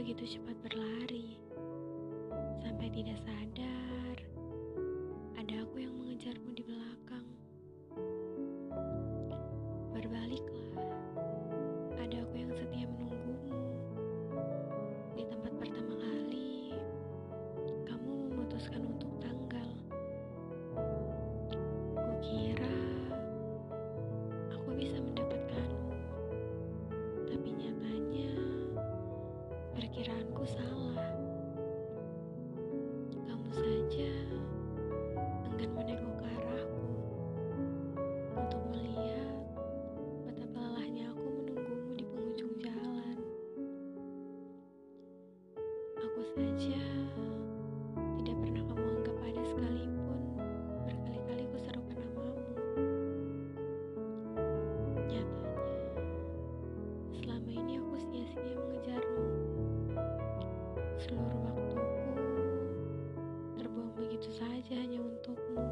begitu cepat berlari, sampai tidak sadar perkiraanku salah. Kamu saja enggan menengok ke arahku untuk melihat betapa lelahnya aku menunggumu di penghujung jalan. Aku saja Seluruh waktuku terbuang begitu saja hanya untukmu.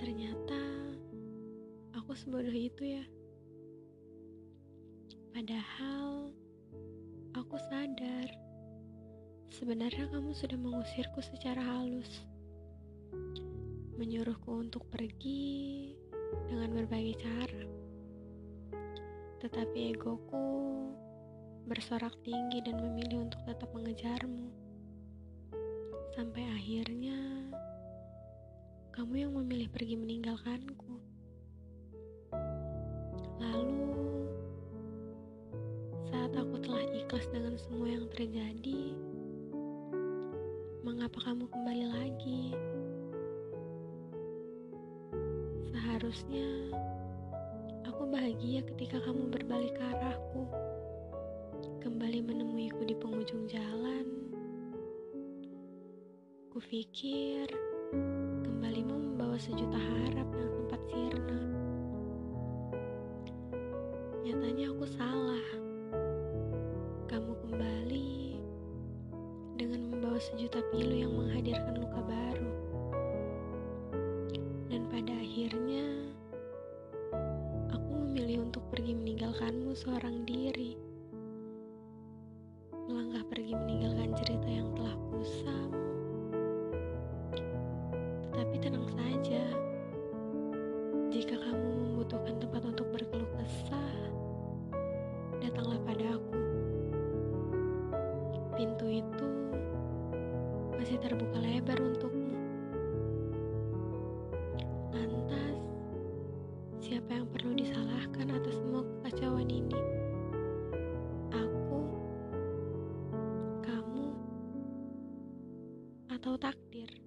Ternyata aku sebodoh itu ya. Padahal aku sadar sebenarnya kamu sudah mengusirku secara halus. Menyuruhku untuk pergi dengan berbagai cara. Tetapi egoku bersorak tinggi dan memilih untuk tetap mengejarmu. Sampai akhirnya kamu yang memilih pergi meninggalkanku. Lalu saat aku telah ikhlas dengan semua yang terjadi, mengapa kamu kembali lagi? Seharusnya aku bahagia ketika kamu berbalik ke arahku, kembali menemuiku di penghujung jalan. Kupikir kembalimu membawa sejuta harap yang sempat sirna. Nyatanya aku salah. Kamu kembali dengan membawa sejuta pilu yang menghadirkan luka baru. Dan pada akhirnya, aku memilih untuk pergi meninggalkanmu seorang diri. Melangkah pergi meninggalkan cerita yang telah kusam. Tetapi tenang saja, jika kamu membutuhkan tempat untuk berkeluh kesah, datanglah padaku. Pintu itu masih terbuka lebar untukmu. Lantas, siapa yang perlu disalahkan atas semua kekacauan ini? Atau takdir?